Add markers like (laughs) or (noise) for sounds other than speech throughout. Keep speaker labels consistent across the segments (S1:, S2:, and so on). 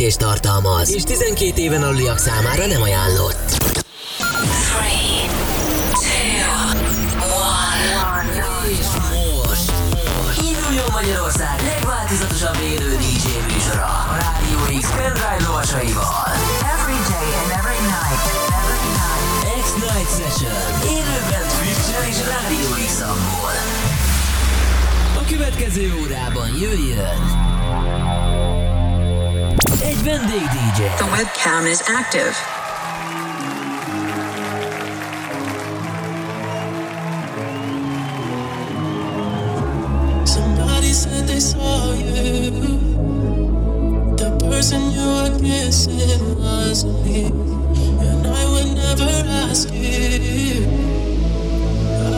S1: és tartalmaz, és 12 éven aluliak számára nem ajánlott. 3, 2, 1. És most, induljon Magyarország legváltozatosabb élő DJ műsora a Rádió X pendrive lovasaival.
S2: Every day and every night. Every night.
S1: X-Night Session. Élőben Twitch-en és Rádió X-amból. A következő órában jöjjön egy vendég DJ.
S2: The webcam is active.
S3: Somebody said they saw you. The person you were kissing wasn't me. And I would never ask you.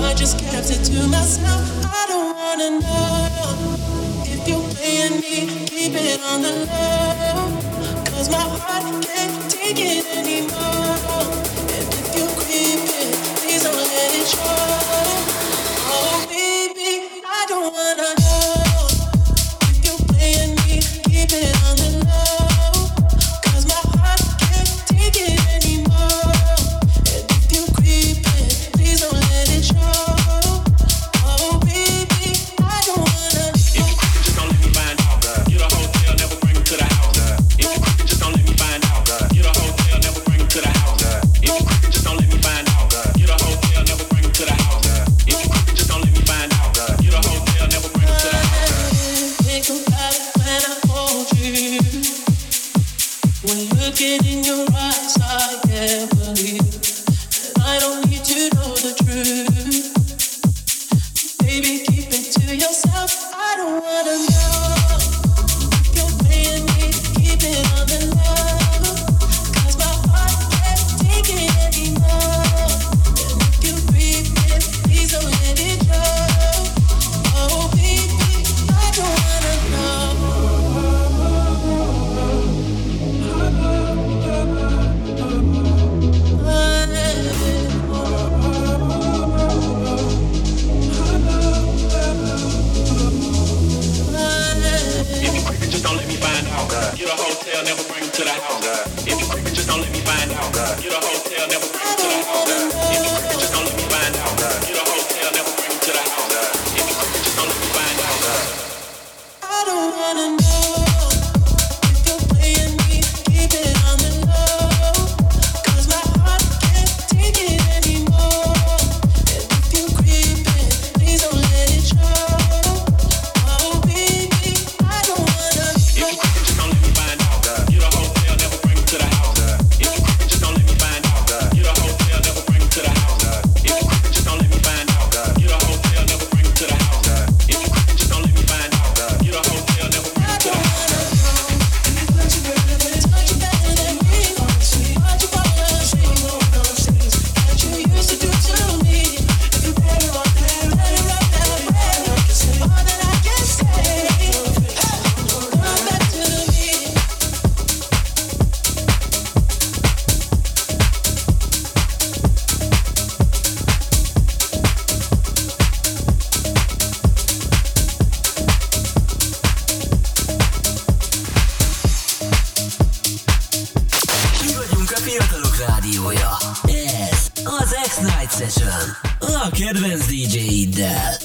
S3: I just kept it to myself. I don't wanna know you're me. Keep it on the low. Cause my heart can't take it anymore. And if you're creeping, please don't let it show. Oh, baby, I don't wanna
S1: rádiója. Ez az X-Night Session. A kedvenc DJ-iddel.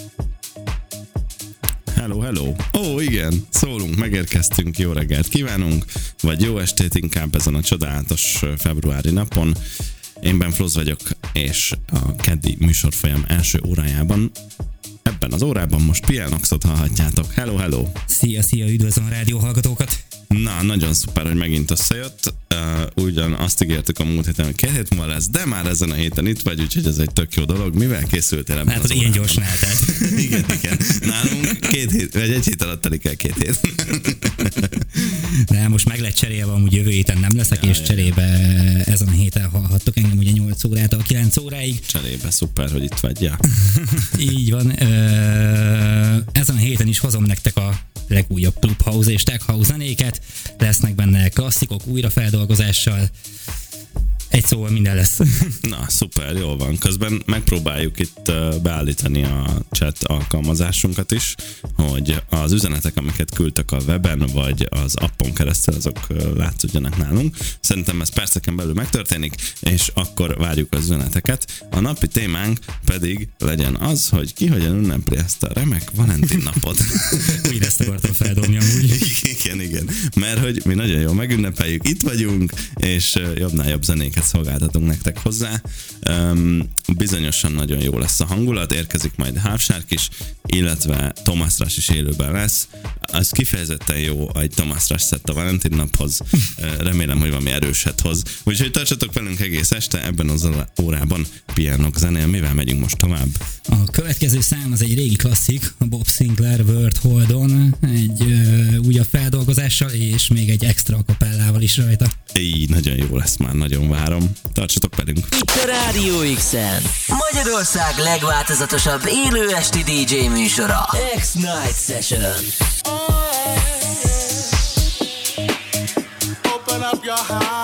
S4: Hello, hello. Ó, igen, szólunk, megérkeztünk, jó reggelt kívánunk, vagy jó estét inkább ezen a csodálatos februári napon. Én Ben Floz vagyok, és a keddi műsorfolyam első órájában ebben az órában most Pianoxot hallhatjátok. Hello, hello!
S5: Szia, szia, üdvözlöm a rádió hallgatókat!
S4: Na, nagyon szuper, hogy megint összejött. Uh, ugyan azt ígértük a múlt héten, hogy két hét múlva lesz, de már ezen a héten itt vagy, úgyhogy ez egy tök jó dolog. Mivel készültél ebben
S5: Hát
S4: az
S5: ilyen gyorsan eltelt. (laughs)
S4: igen, igen. Nálunk két hét, vagy egy hét alatt telik el két hét. (laughs)
S5: De most meg lett cserélve, amúgy jövő héten nem leszek, és cserébe ezen a héten hallhattok engem ugye 8 órától 9 óráig.
S4: Cserébe, szuper, hogy itt vagy. Ja. (laughs)
S5: Így van. Ö, ezen a héten is hozom nektek a legújabb Clubhouse és Tech zenéket. Lesznek benne klasszikok újrafeldolgozással. Egy szóval minden lesz. (laughs)
S4: Na, szuper, jól van. Közben megpróbáljuk itt beállítani a chat alkalmazásunkat is, hogy az üzenetek, amiket küldtek a weben, vagy az appon keresztül, azok látszódjanak nálunk. Szerintem ez perceken belül megtörténik, és akkor várjuk az üzeneteket. A napi témánk pedig legyen az, hogy ki hogyan ünnepli ezt a remek Valentin napot. (laughs)
S5: Úgy ezt akartam feldobni amúgy. (laughs)
S4: igen, igen. Mert hogy mi nagyon jól megünnepeljük, itt vagyunk, és jobbnál jobb zenéket szolgáltatunk nektek hozzá. Um, bizonyosan nagyon jó lesz a hangulat, érkezik majd Hávsárk is, illetve Thomas Rush is élőben lesz. Az kifejezetten jó egy Thomas Rush szett a Valentin naphoz. (laughs) Remélem, hogy valami erőset hoz. Úgyhogy tartsatok velünk egész este, ebben az órában pianok zenél. Mivel megyünk most tovább?
S5: A következő szám az egy régi klasszik, a Bob Sinclair World Hold On, egy ö, újabb feldolgozással, és még egy extra kapellával is rajta.
S4: Így, nagyon jó lesz már, nagyon várom. Tartsatok velünk!
S1: Itt a Rádió X-en. Magyarország legváltozatosabb élő esti DJ műsora. X-Night Session.
S6: Open up your heart,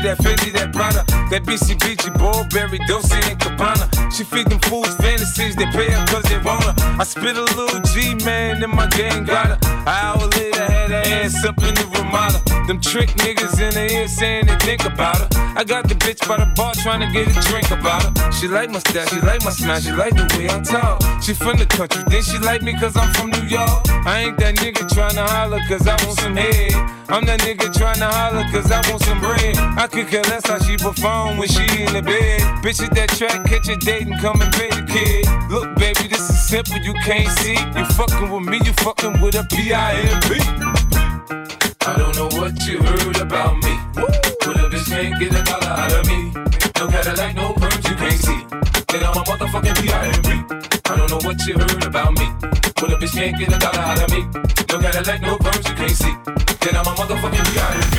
S6: see that
S7: Fendi, that Prada, that BCBG, Burberry, Dolce and Gabbana. She feed them fools fantasies, they pay her cause they want her. I spit a little G, man, and my gang got her. An hour later, had her ass up in the Ramada. Them trick niggas in the ear saying they think about her. I got the bitch by the bar trying to get a drink about her. She like my style, she like my smile, she like the way I talk. She from the country, then she like me cause I'm from New York. I ain't that nigga trying to holler cause I want some head. I'm that nigga trying to holler cause I want some bread. I could care less how she perform when she in the bed. Bitch at that track, catch a date and come and pay the kid. Look, baby, this is simple, you can't see. You fucking with me, you fucking with a P-I-M-P. I don't know what you heard about me. But a bitch can't get a dollar out of me. No Cadillac, no perms, you can't see. Then I'm a motherfucking P.I.M.P. I don't know what you heard about me. But a bitch can't get a dollar out of me. No Cadillac, no perms, you can't see. Then I'm a motherfucking P.I.M.P.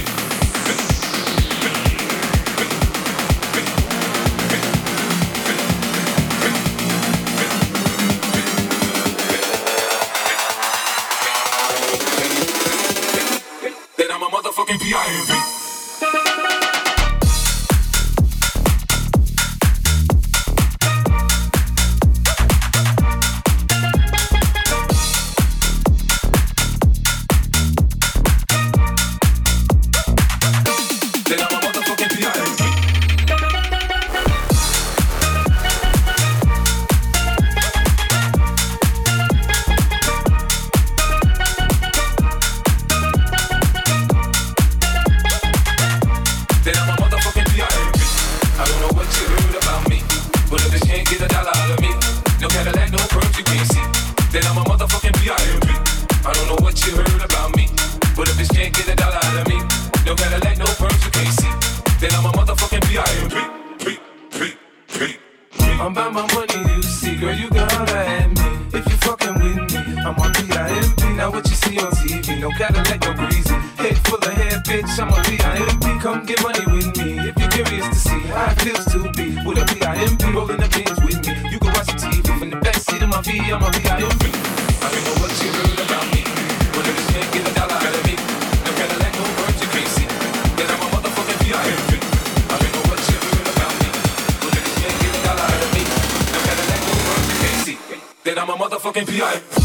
S7: motherfucking P.I.M.P. I don't know what you heard about me, but if it can't get a dollar out of me, no Cadillac, no perms, you can't see. Then I'm a motherfucking P. I'm about my money, you see, girl, you gotta at me. If you fucking with me, I'm on P.I.M.P. Now what you see on TV, no Cadillac, no greasy. Head full of hair, bitch, I'm a P.I.M.P. Come get money with me, if you're curious to see how it feels to be with a P.I.M.P. Rolling the pins with me, you can watch the TV from the back seat of my V, I'm a P.I.M.P. motherfucking
S8: PI.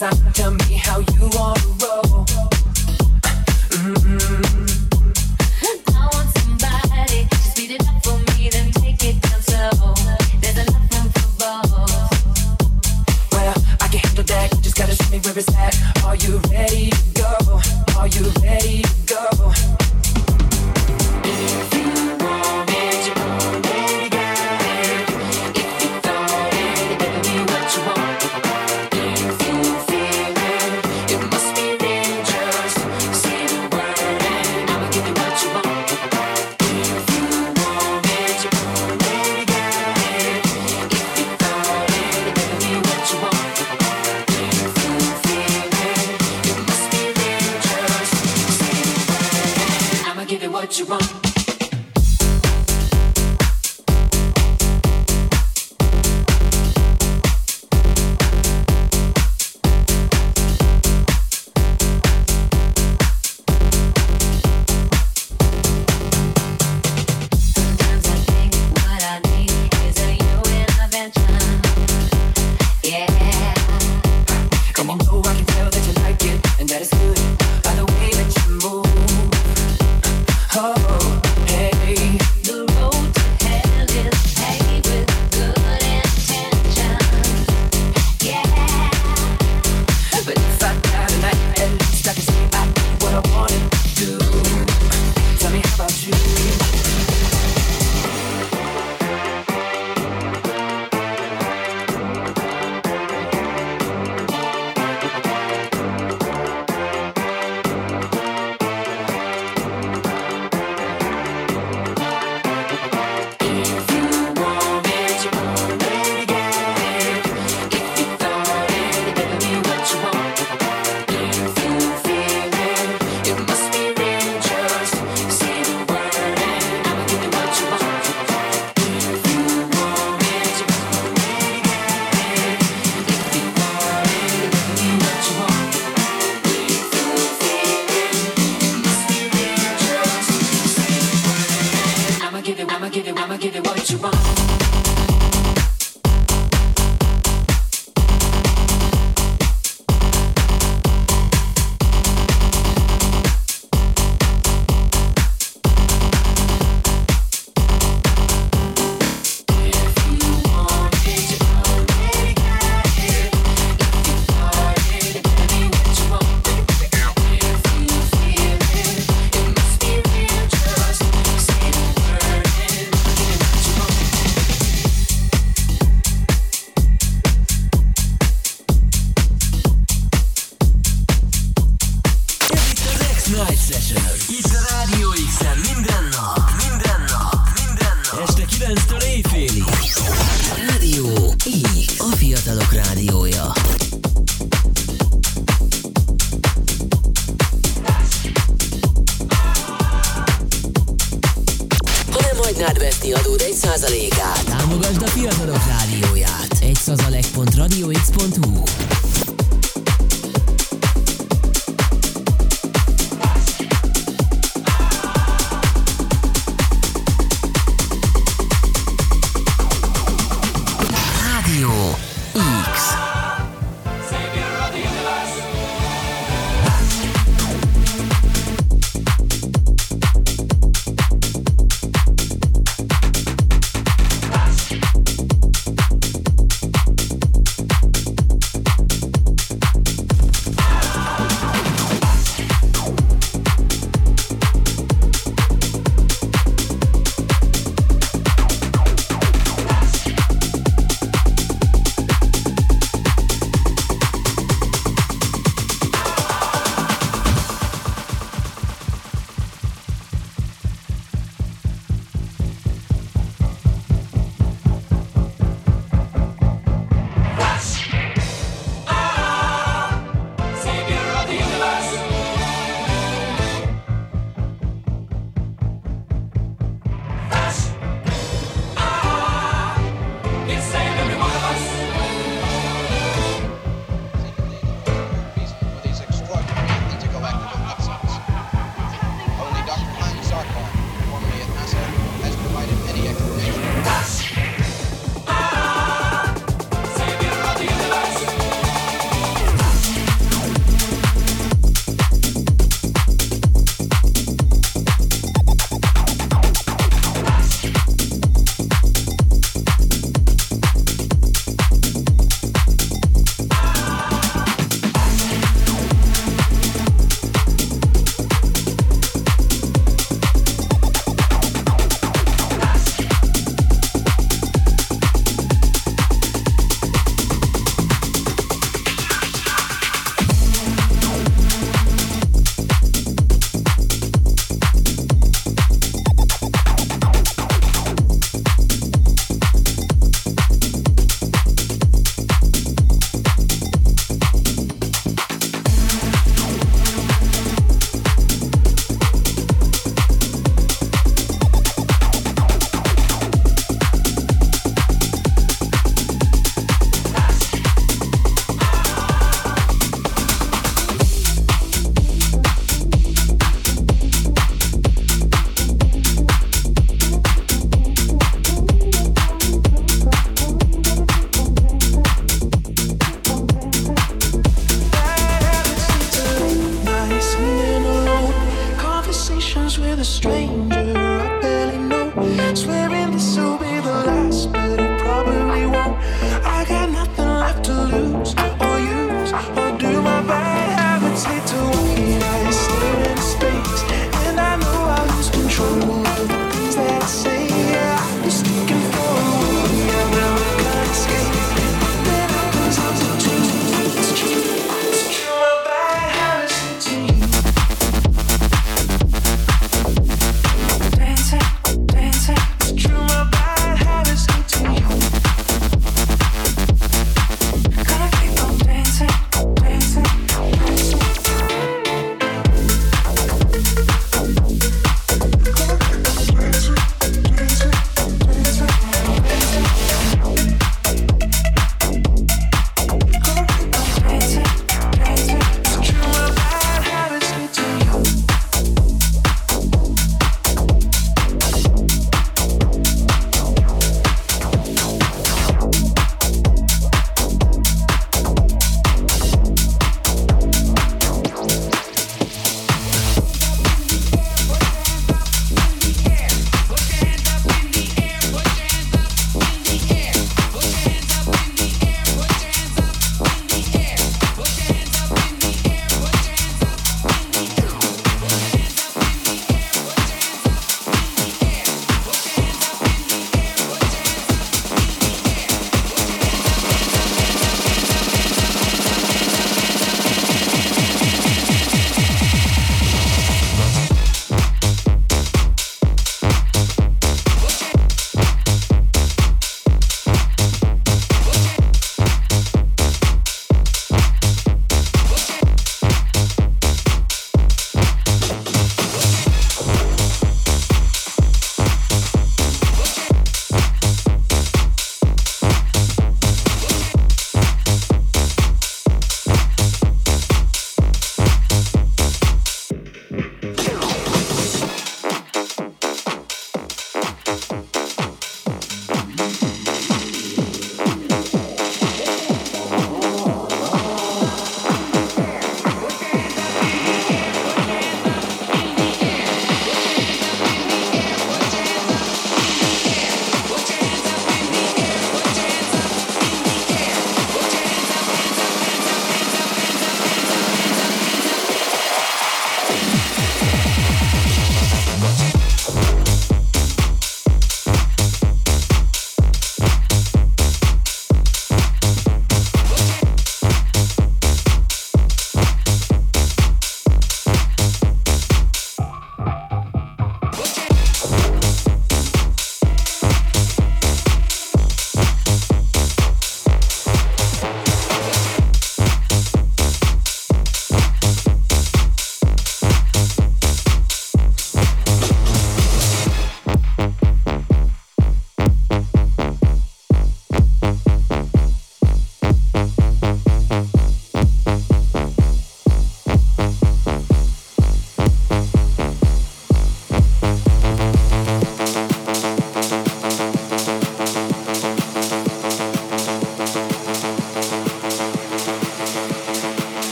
S8: cabeza.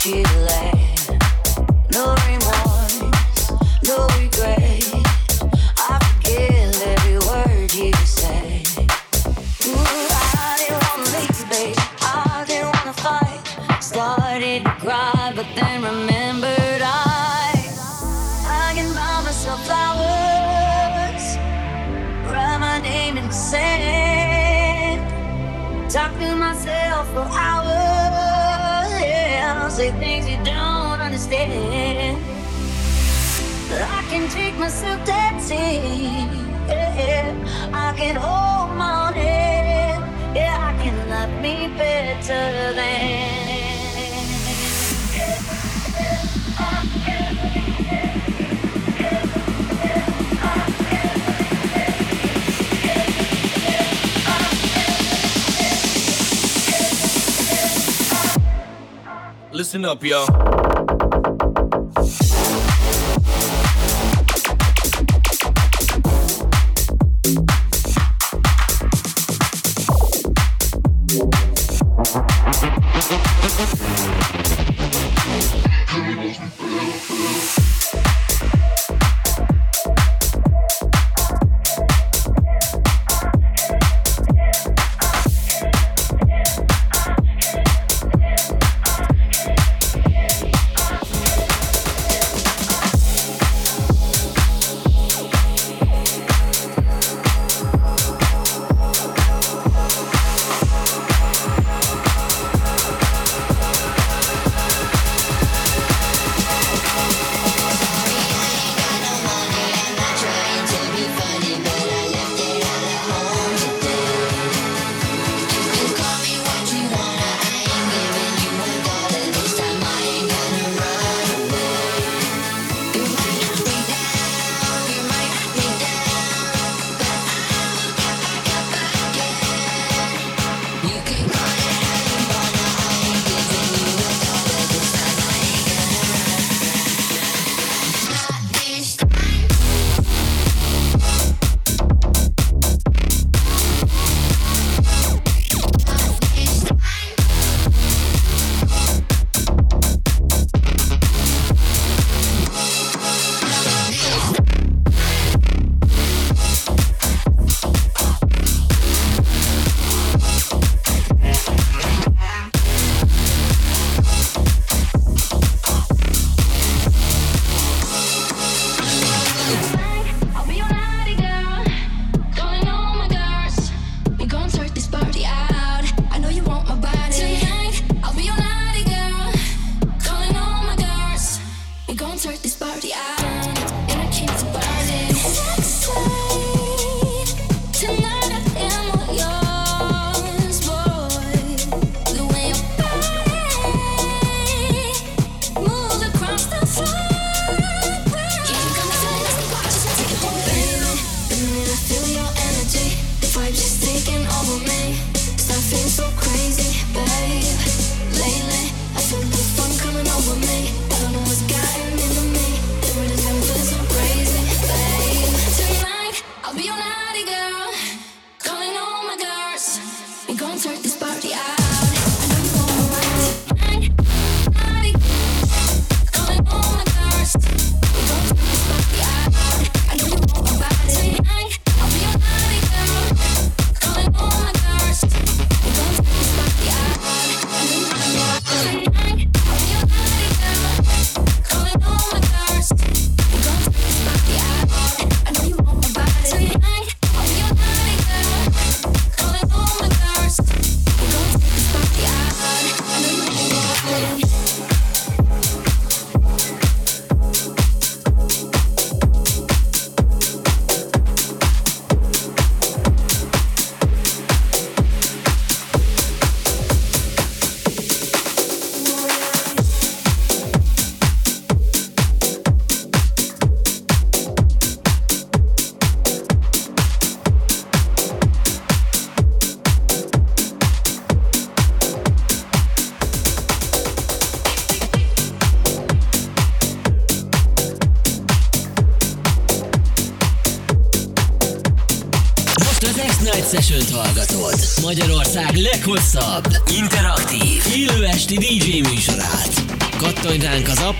S8: feel like.
S9: Listen up, y'all.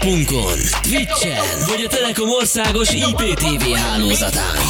S10: Appunkon, Twitch-en, vagy a Telekom országos IPTV hálózatán.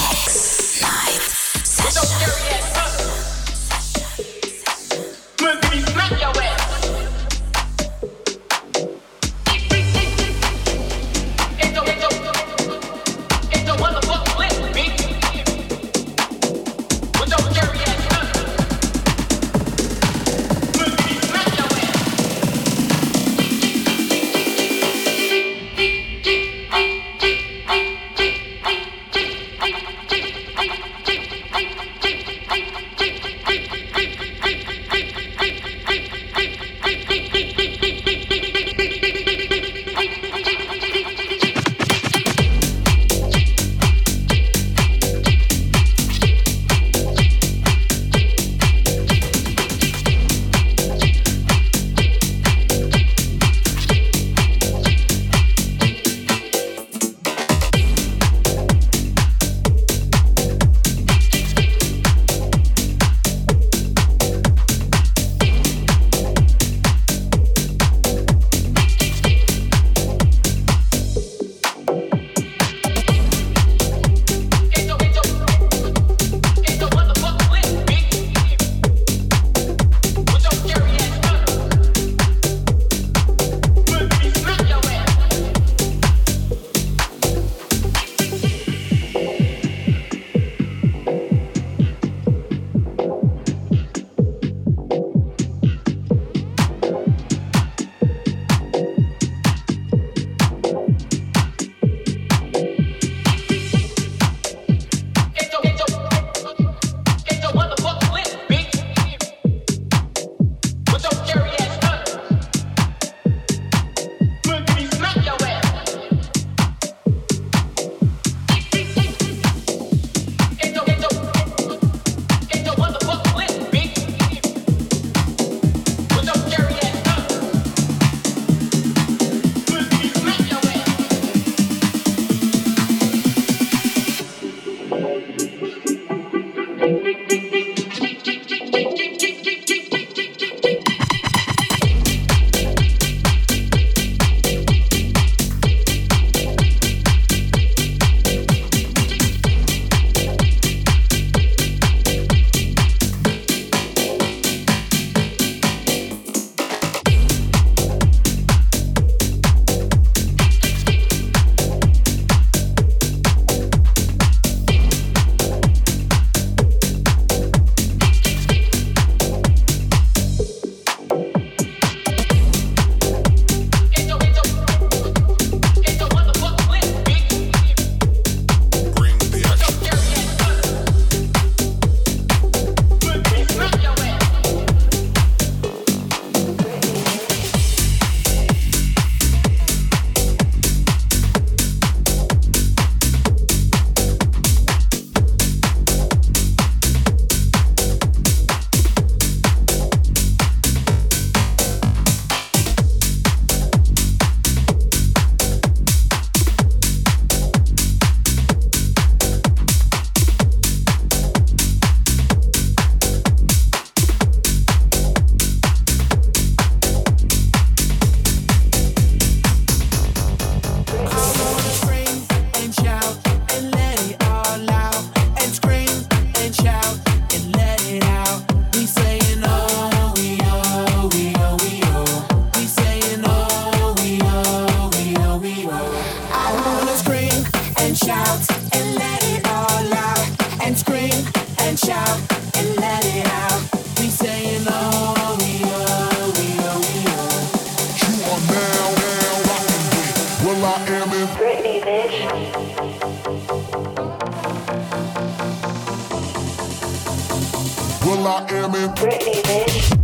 S11: Well, I am in
S12: Britney, bitch.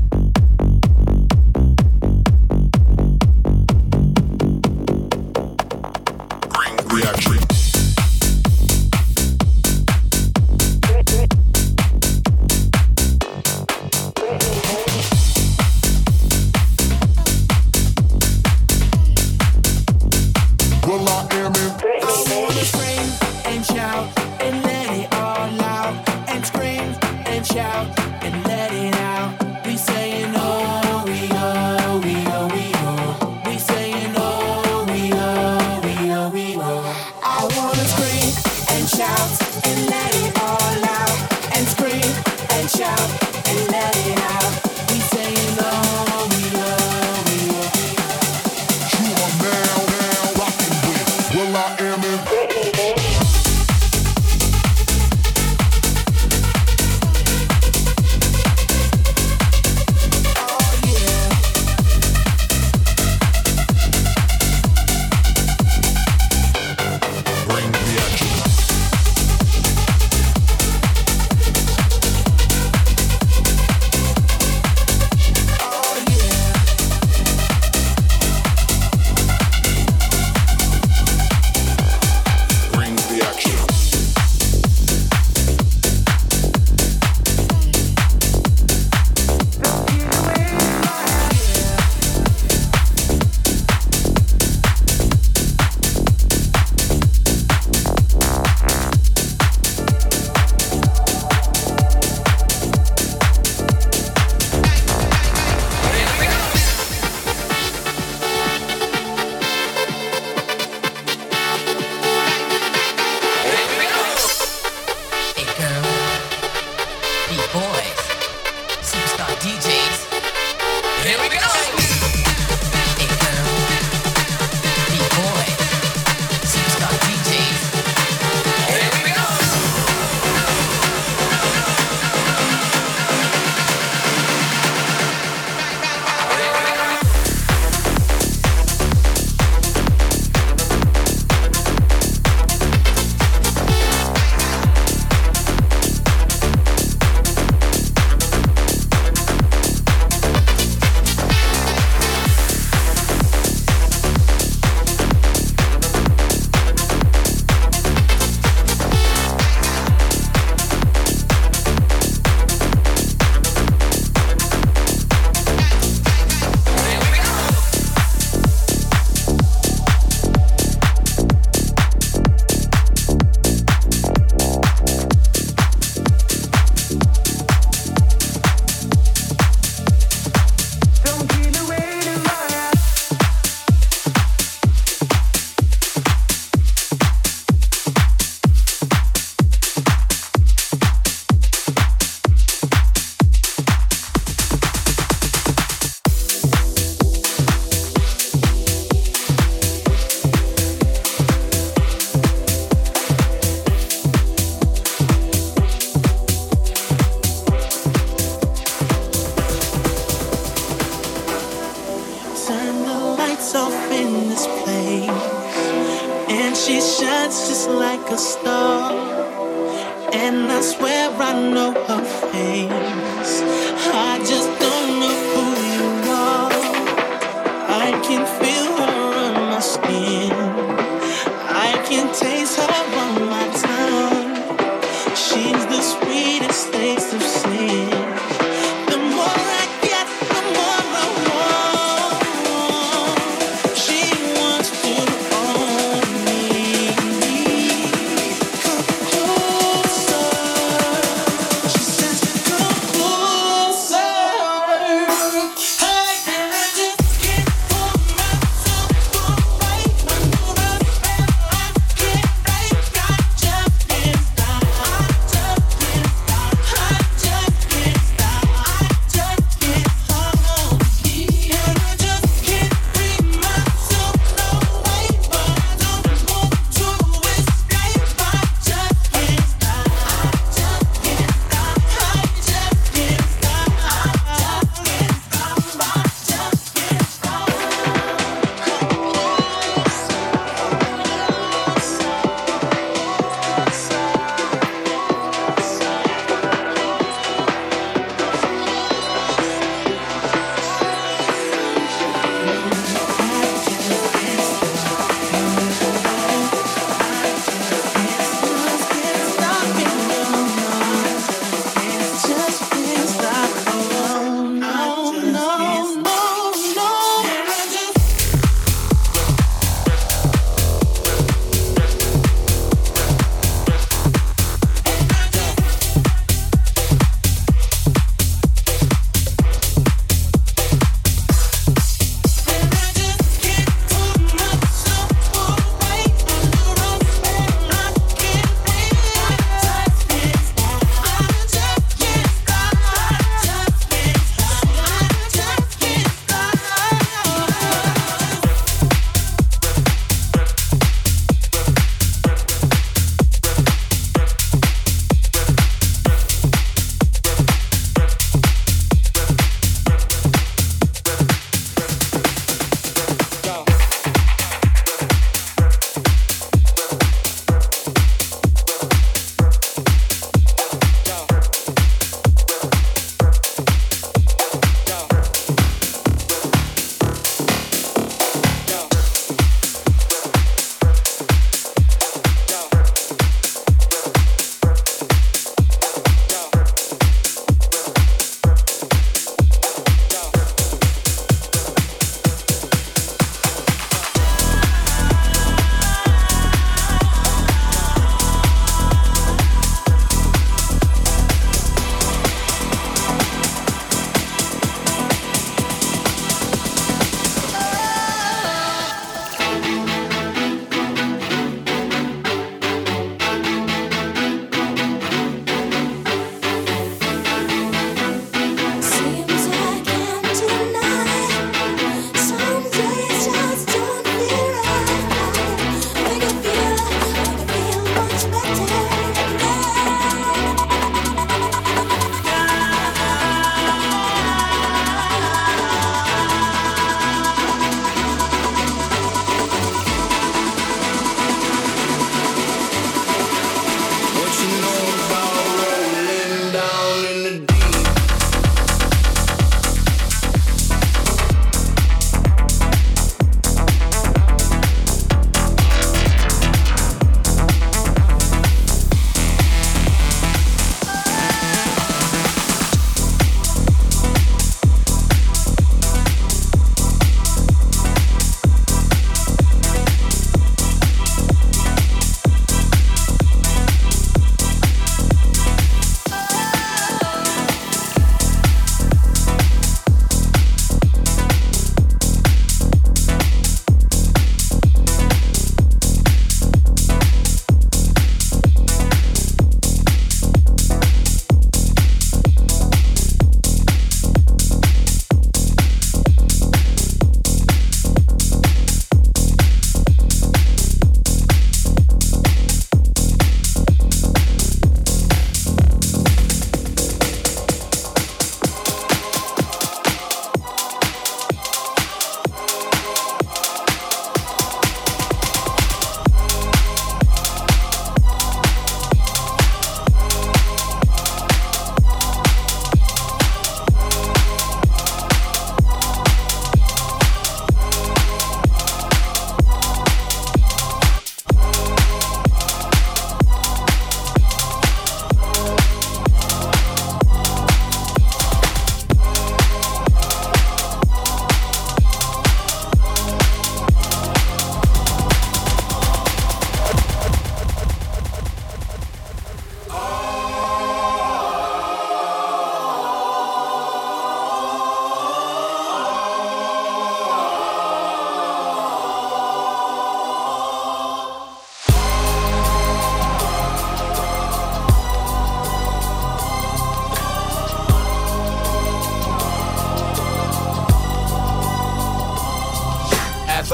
S11: Bring reaction.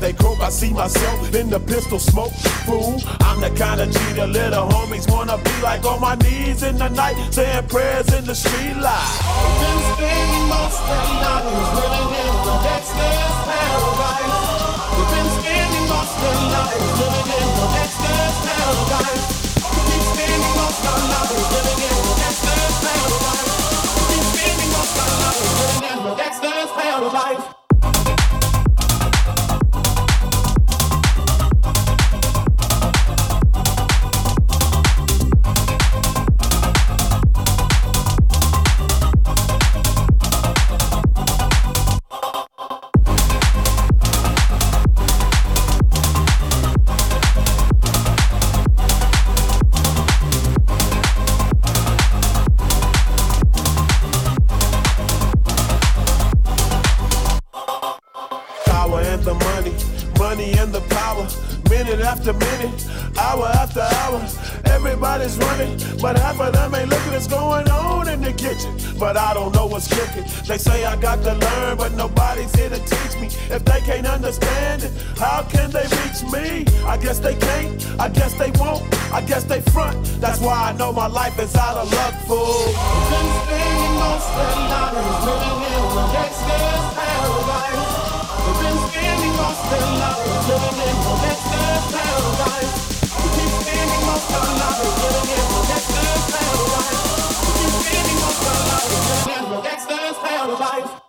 S13: They croak, I see myself in the pistol smoke. Fool, I'm the kind of G the little homies wanna be like on my knees in the night, saying prayers in the street light.
S10: Been spending most living in the paradise. We've been spending most living in the paradise. We keep spending most living in the paradise.
S13: They say I got to learn, but nobody's here to teach me. If they can't understand it, how can they reach me? I guess they can't, I guess they won't, I guess they front. That's why I know my life is out of luck, fool.
S10: Living in the Dexter's paradise. We keep spending most of the night living in the
S1: our lives.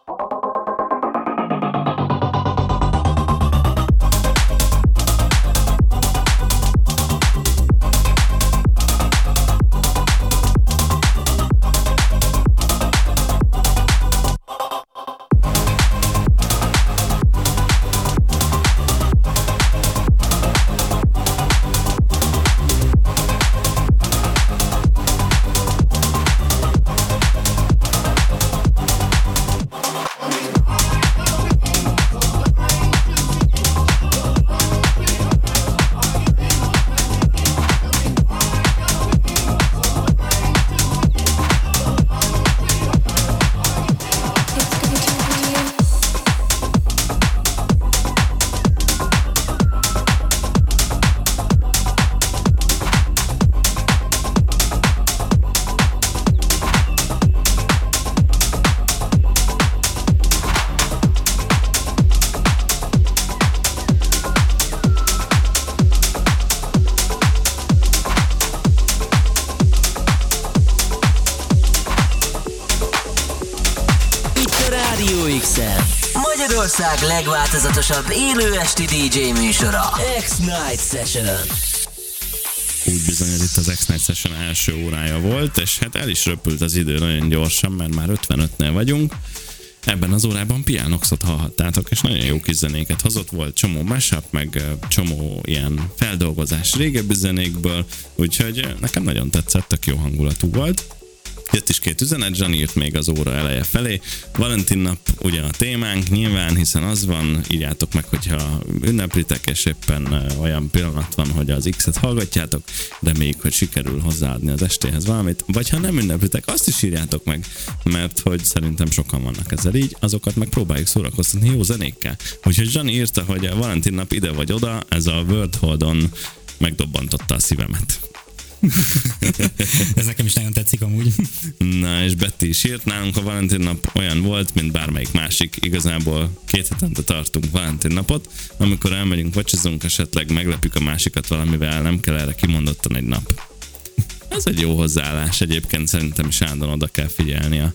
S1: Magyarország legváltozatosabb élő esti DJ műsora. X-Night Session.
S4: Úgy bizony, ez itt az X-Night Session első órája volt, és hát el is röpült az idő nagyon gyorsan, mert már 55-nél vagyunk. Ebben az órában Pianoxot hallhattátok, és nagyon jó kis zenéket hozott, volt csomó mashup, meg csomó ilyen feldolgozás régebbi zenékből, úgyhogy nekem nagyon tetszett, tök jó hangulatú volt. Jött is két üzenet, Zsani írt még az óra eleje felé. Valentin nap ugye a témánk nyilván, hiszen az van, írjátok meg, hogyha ünneplitek, és éppen olyan pillanat van, hogy az X-et hallgatjátok, de még hogy sikerül hozzáadni az estéhez valamit, vagy ha nem ünneplitek, azt is írjátok meg, mert hogy szerintem sokan vannak ezzel így, azokat meg próbáljuk szórakoztatni jó zenékkel. Úgyhogy Zsani írta, hogy a Valentin nap ide vagy oda, ez a World Holdon megdobbantotta a szívemet. (laughs)
S5: Ez nekem is nagyon tetszik amúgy.
S4: Na, és Betty is írt nálunk, a Valentin nap olyan volt, mint bármelyik másik. Igazából két hetente tartunk Valentin napot, amikor elmegyünk, vacsizunk, esetleg meglepjük a másikat valamivel, nem kell erre kimondottan egy nap. Ez egy jó hozzáállás, egyébként szerintem is állandóan oda kell figyelni a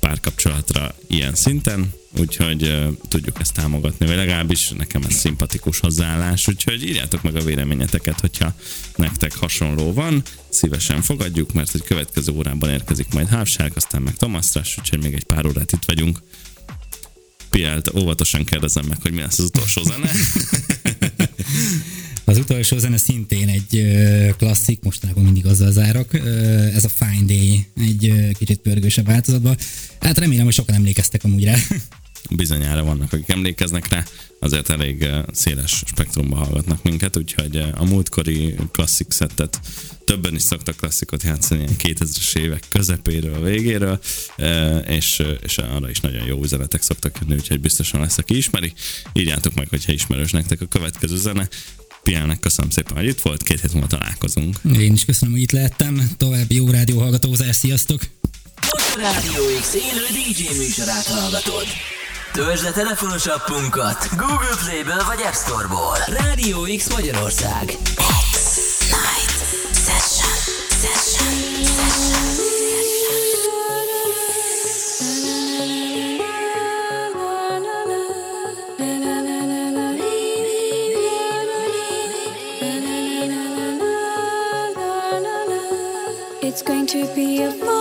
S4: párkapcsolatra ilyen szinten, úgyhogy uh, tudjuk ezt támogatni, vagy legalábbis nekem ez szimpatikus hozzáállás, úgyhogy írjátok meg a véleményeteket, hogyha nektek hasonló van, szívesen fogadjuk, mert egy következő órában érkezik majd Hávság, aztán meg Tomasztrás, úgyhogy még egy pár órát itt vagyunk. Pielt, óvatosan kérdezem meg, hogy mi lesz az utolsó zene. (laughs)
S5: Az utolsó zene szintén egy klasszik, mostanában mindig azzal zárok. Ez a Fine Day egy kicsit pörgősebb változatban. Hát remélem, hogy sokan emlékeztek amúgy rá. (laughs)
S4: Bizonyára vannak, akik emlékeznek rá, azért elég eh, széles spektrumban hallgatnak minket, úgyhogy eh, a múltkori klasszik szettet többen is szoktak klasszikot játszani, ilyen 2000-es évek közepéről, végéről, eh, és, és arra is nagyon jó üzenetek szoktak jönni, úgyhogy biztosan lesz, aki ismeri. Írjátok meg, hogyha ismerős nektek a következő zene. Piának köszönöm szépen, hogy itt volt, két hét múlva találkozunk.
S5: Én is köszönöm, hogy itt lehettem. További jó rádió hallgatózás, sziasztok!
S1: Most a Rádió X élő DJ műsorát hallgatod. Töltsd le telefonos appunkat Google Play-ből vagy App Store-ból. Rádió X Magyarország.
S14: It's going to be a fine